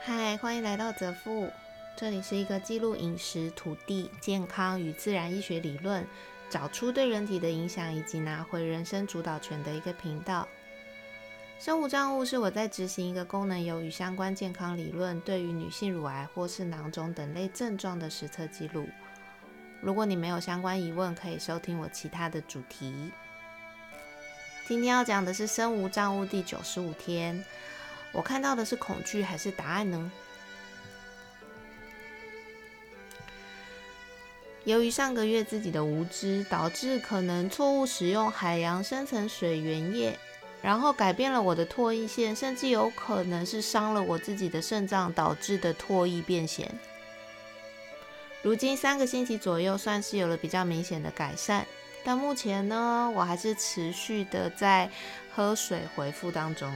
嗨，欢迎来到泽富，这里是一个记录饮食、土地、健康与自然医学理论，找出对人体的影响，以及拿回人生主导权的一个频道。生物账户是我在执行一个功能由与相关健康理论，对于女性乳癌或是囊肿等类症状的实测记录。如果你没有相关疑问，可以收听我其他的主题。今天要讲的是生无障物第九十五天。我看到的是恐惧还是答案呢？由于上个月自己的无知，导致可能错误使用海洋深层水原液，然后改变了我的唾液腺，甚至有可能是伤了我自己的肾脏导致的唾液变咸。如今三个星期左右，算是有了比较明显的改善，但目前呢，我还是持续的在喝水回复当中。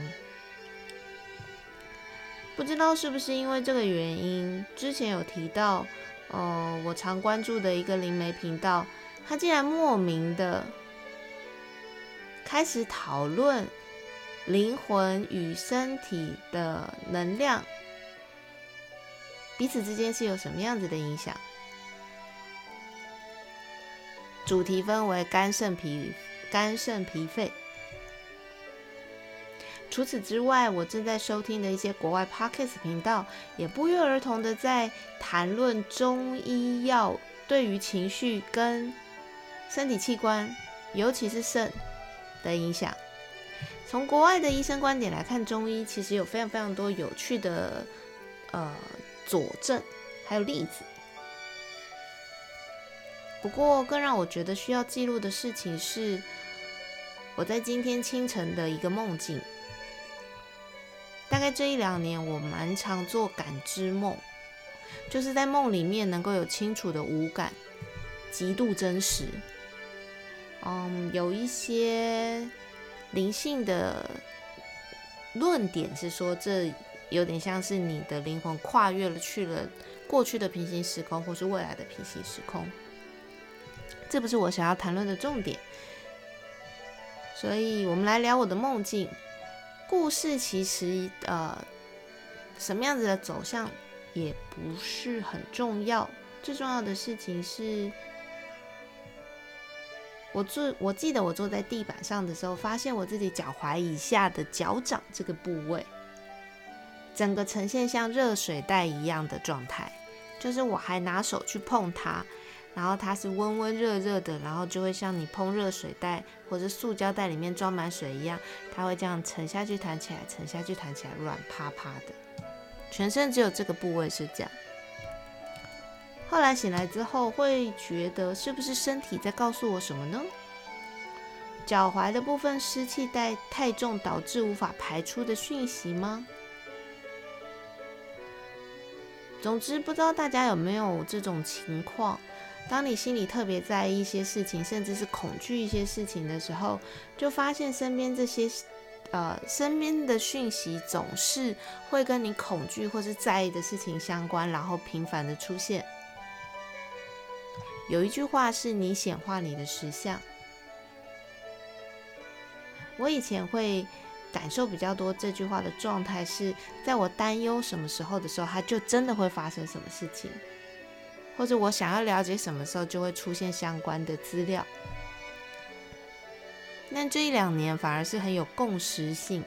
不知道是不是因为这个原因，之前有提到，呃，我常关注的一个灵媒频道，他竟然莫名的开始讨论灵魂与身体的能量彼此之间是有什么样子的影响。主题分为肝、肾、脾、肝、肾、脾、肺。除此之外，我正在收听的一些国外 podcast 频道，也不约而同的在谈论中医药对于情绪跟身体器官，尤其是肾的影响。从国外的医生观点来看，中医其实有非常非常多有趣的呃佐证，还有例子。不过，更让我觉得需要记录的事情是，我在今天清晨的一个梦境。大概这一两年，我蛮常做感知梦，就是在梦里面能够有清楚的五感，极度真实。嗯，有一些灵性的论点是说，这有点像是你的灵魂跨越了去了过去的平行时空，或是未来的平行时空。这不是我想要谈论的重点，所以我们来聊我的梦境。故事其实呃，什么样子的走向也不是很重要，最重要的事情是，我坐，我记得我坐在地板上的时候，发现我自己脚踝以下的脚掌这个部位，整个呈现像热水袋一样的状态，就是我还拿手去碰它。然后它是温温热热的，然后就会像你碰热水袋或者塑胶袋里面装满水一样，它会这样沉下去、弹起来、沉下去、弹起来，软趴趴的。全身只有这个部位是这样。后来醒来之后，会觉得是不是身体在告诉我什么呢？脚踝的部分湿气带太重，导致无法排出的讯息吗？总之，不知道大家有没有这种情况。当你心里特别在意一些事情，甚至是恐惧一些事情的时候，就发现身边这些呃身边的讯息总是会跟你恐惧或是在意的事情相关，然后频繁的出现。有一句话是你显化你的实相。我以前会感受比较多这句话的状态，是在我担忧什么时候的时候，它就真的会发生什么事情。或者我想要了解什么时候就会出现相关的资料，但这一两年反而是很有共识性，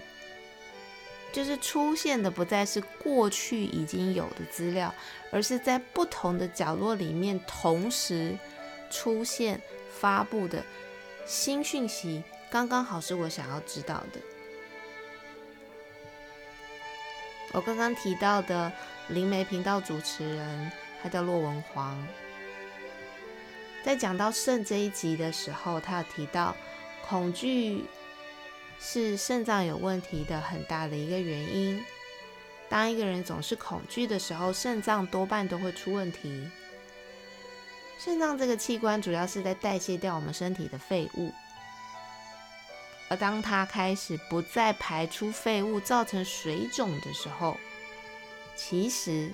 就是出现的不再是过去已经有的资料，而是在不同的角落里面同时出现发布的新讯息，刚刚好是我想要知道的。我刚刚提到的灵媒频道主持人。他叫骆文煌，在讲到肾这一集的时候，他有提到恐惧是肾脏有问题的很大的一个原因。当一个人总是恐惧的时候，肾脏多半都会出问题。肾脏这个器官主要是在代谢掉我们身体的废物，而当它开始不再排出废物，造成水肿的时候，其实。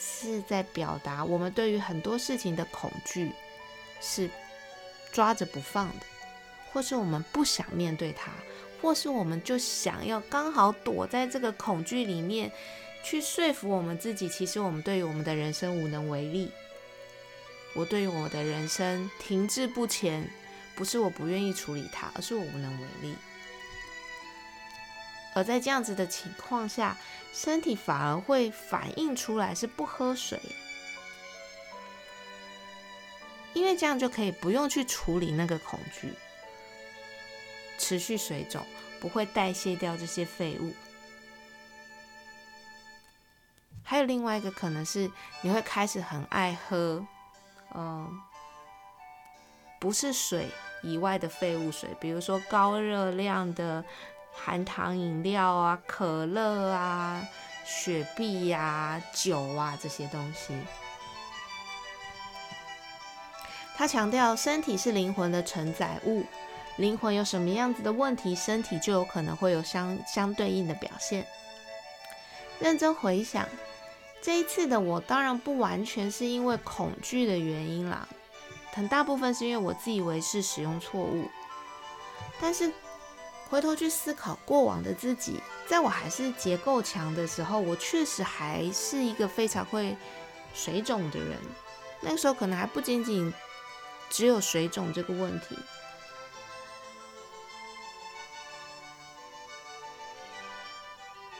是在表达我们对于很多事情的恐惧是抓着不放的，或是我们不想面对它，或是我们就想要刚好躲在这个恐惧里面，去说服我们自己，其实我们对于我们的人生无能为力。我对于我的人生停滞不前，不是我不愿意处理它，而是我无能为力。而在这样子的情况下，身体反而会反映出来是不喝水，因为这样就可以不用去处理那个恐惧，持续水肿，不会代谢掉这些废物。还有另外一个可能是，你会开始很爱喝。嗯，不是水以外的废物水，比如说高热量的含糖饮料啊、可乐啊、雪碧呀、酒啊这些东西。他强调，身体是灵魂的承载物，灵魂有什么样子的问题，身体就有可能会有相相对应的表现。认真回想。这一次的我当然不完全是因为恐惧的原因啦，很大部分是因为我自以为是使用错误。但是回头去思考过往的自己，在我还是结构强的时候，我确实还是一个非常会水肿的人。那个时候可能还不仅仅只有水肿这个问题。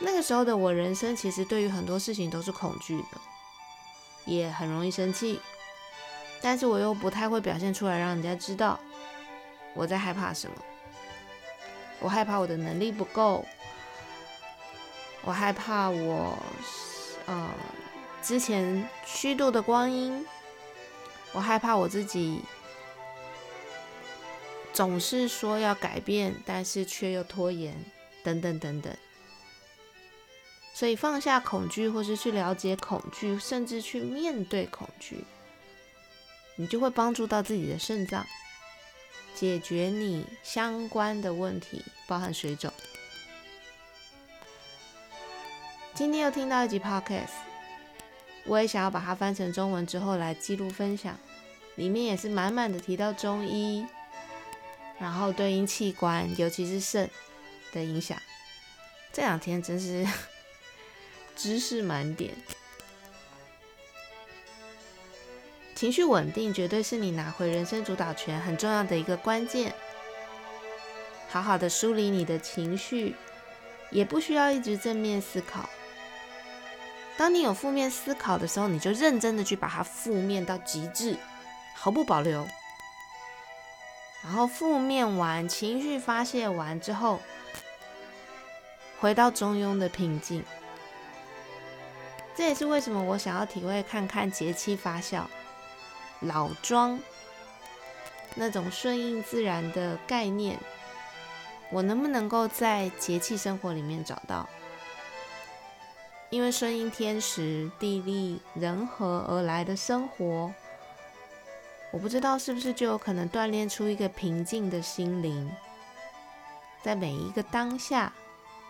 那个时候的我，人生其实对于很多事情都是恐惧的，也很容易生气，但是我又不太会表现出来，让人家知道我在害怕什么。我害怕我的能力不够，我害怕我呃之前虚度的光阴，我害怕我自己总是说要改变，但是却又拖延，等等等等。所以放下恐惧，或是去了解恐惧，甚至去面对恐惧，你就会帮助到自己的肾脏，解决你相关的问题，包含水肿。今天又听到一集 podcast，我也想要把它翻成中文之后来记录分享，里面也是满满的提到中医，然后对应器官，尤其是肾的影响。这两天真是。知识满点，情绪稳定绝对是你拿回人生主导权很重要的一个关键。好好的梳理你的情绪，也不需要一直正面思考。当你有负面思考的时候，你就认真的去把它负面到极致，毫不保留。然后负面完，情绪发泄完之后，回到中庸的平静。这也是为什么我想要体会看看节气发酵、老庄那种顺应自然的概念，我能不能够在节气生活里面找到？因为顺应天时、地利、人和而来的生活，我不知道是不是就有可能锻炼出一个平静的心灵，在每一个当下，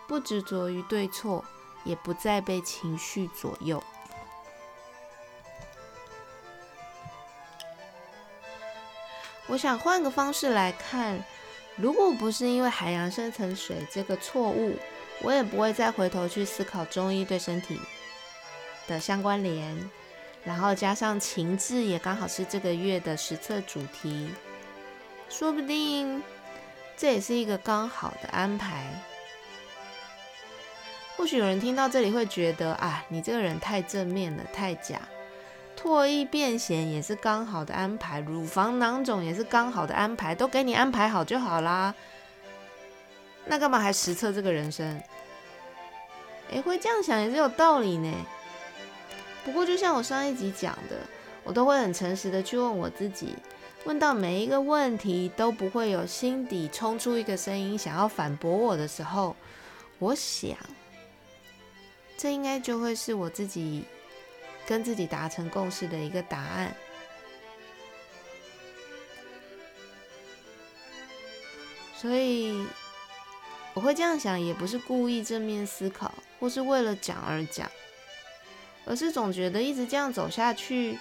不执着于对错。也不再被情绪左右。我想换个方式来看，如果不是因为海洋深层水这个错误，我也不会再回头去思考中医对身体的相关联。然后加上情志也刚好是这个月的实测主题，说不定这也是一个刚好的安排。或许有人听到这里会觉得，啊，你这个人太正面了，太假。唾液变咸也是刚好的安排，乳房囊肿也是刚好的安排，都给你安排好就好啦。那干嘛还实测这个人生？诶，会这样想也是有道理呢。不过就像我上一集讲的，我都会很诚实的去问我自己，问到每一个问题都不会有心底冲出一个声音想要反驳我的时候，我想。这应该就会是我自己跟自己达成共识的一个答案，所以我会这样想，也不是故意正面思考，或是为了讲而讲，而是总觉得一直这样走下去，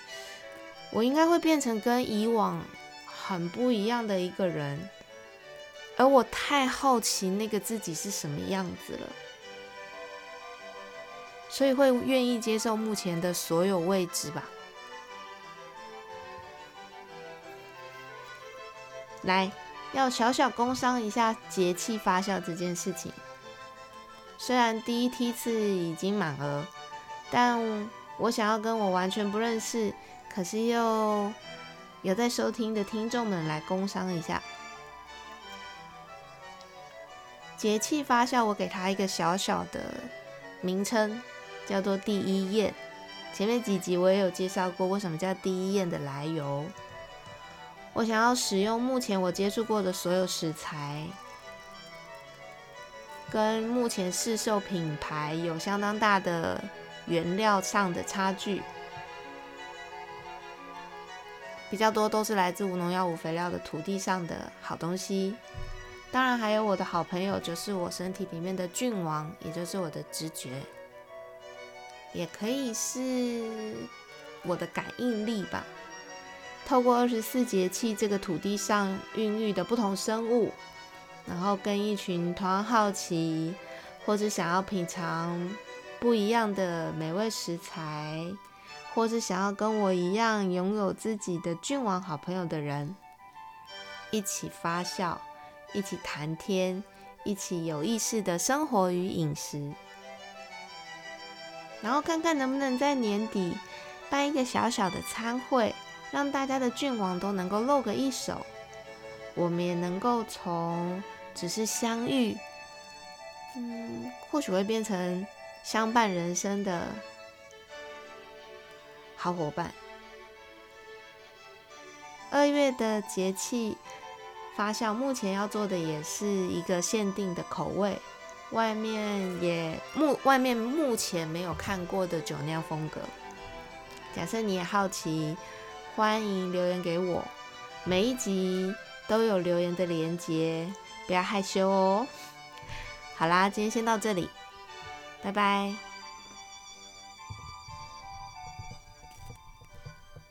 我应该会变成跟以往很不一样的一个人，而我太好奇那个自己是什么样子了，所以会愿意接受目前的所有未知吧。来，要小小工商一下节气发酵这件事情。虽然第一梯次已经满额，但我想要跟我完全不认识，可是又有在收听的听众们来工商一下。节气发酵，我给它一个小小的名称，叫做第一宴。前面几集我也有介绍过，为什么叫第一宴的来由。我想要使用目前我接触过的所有食材。跟目前市售品牌有相当大的原料上的差距，比较多都是来自无农药无肥料的土地上的好东西。当然还有我的好朋友，就是我身体里面的菌王，也就是我的直觉，也可以是我的感应力吧。透过二十四节气这个土地上孕育的不同生物。然后跟一群同样好奇，或者想要品尝不一样的美味食材，或是想要跟我一样拥有自己的郡王好朋友的人，一起发酵，一起谈天，一起有意识的生活与饮食，然后看看能不能在年底办一个小小的餐会，让大家的郡王都能够露个一手，我们也能够从。只是相遇，嗯，或许会变成相伴人生的好伙伴。二月的节气发酵，目前要做的也是一个限定的口味，外面也目外面目前没有看过的酒酿风格。假设你也好奇，欢迎留言给我，每一集都有留言的连接。不要害羞哦。好啦，今天先到这里，拜拜。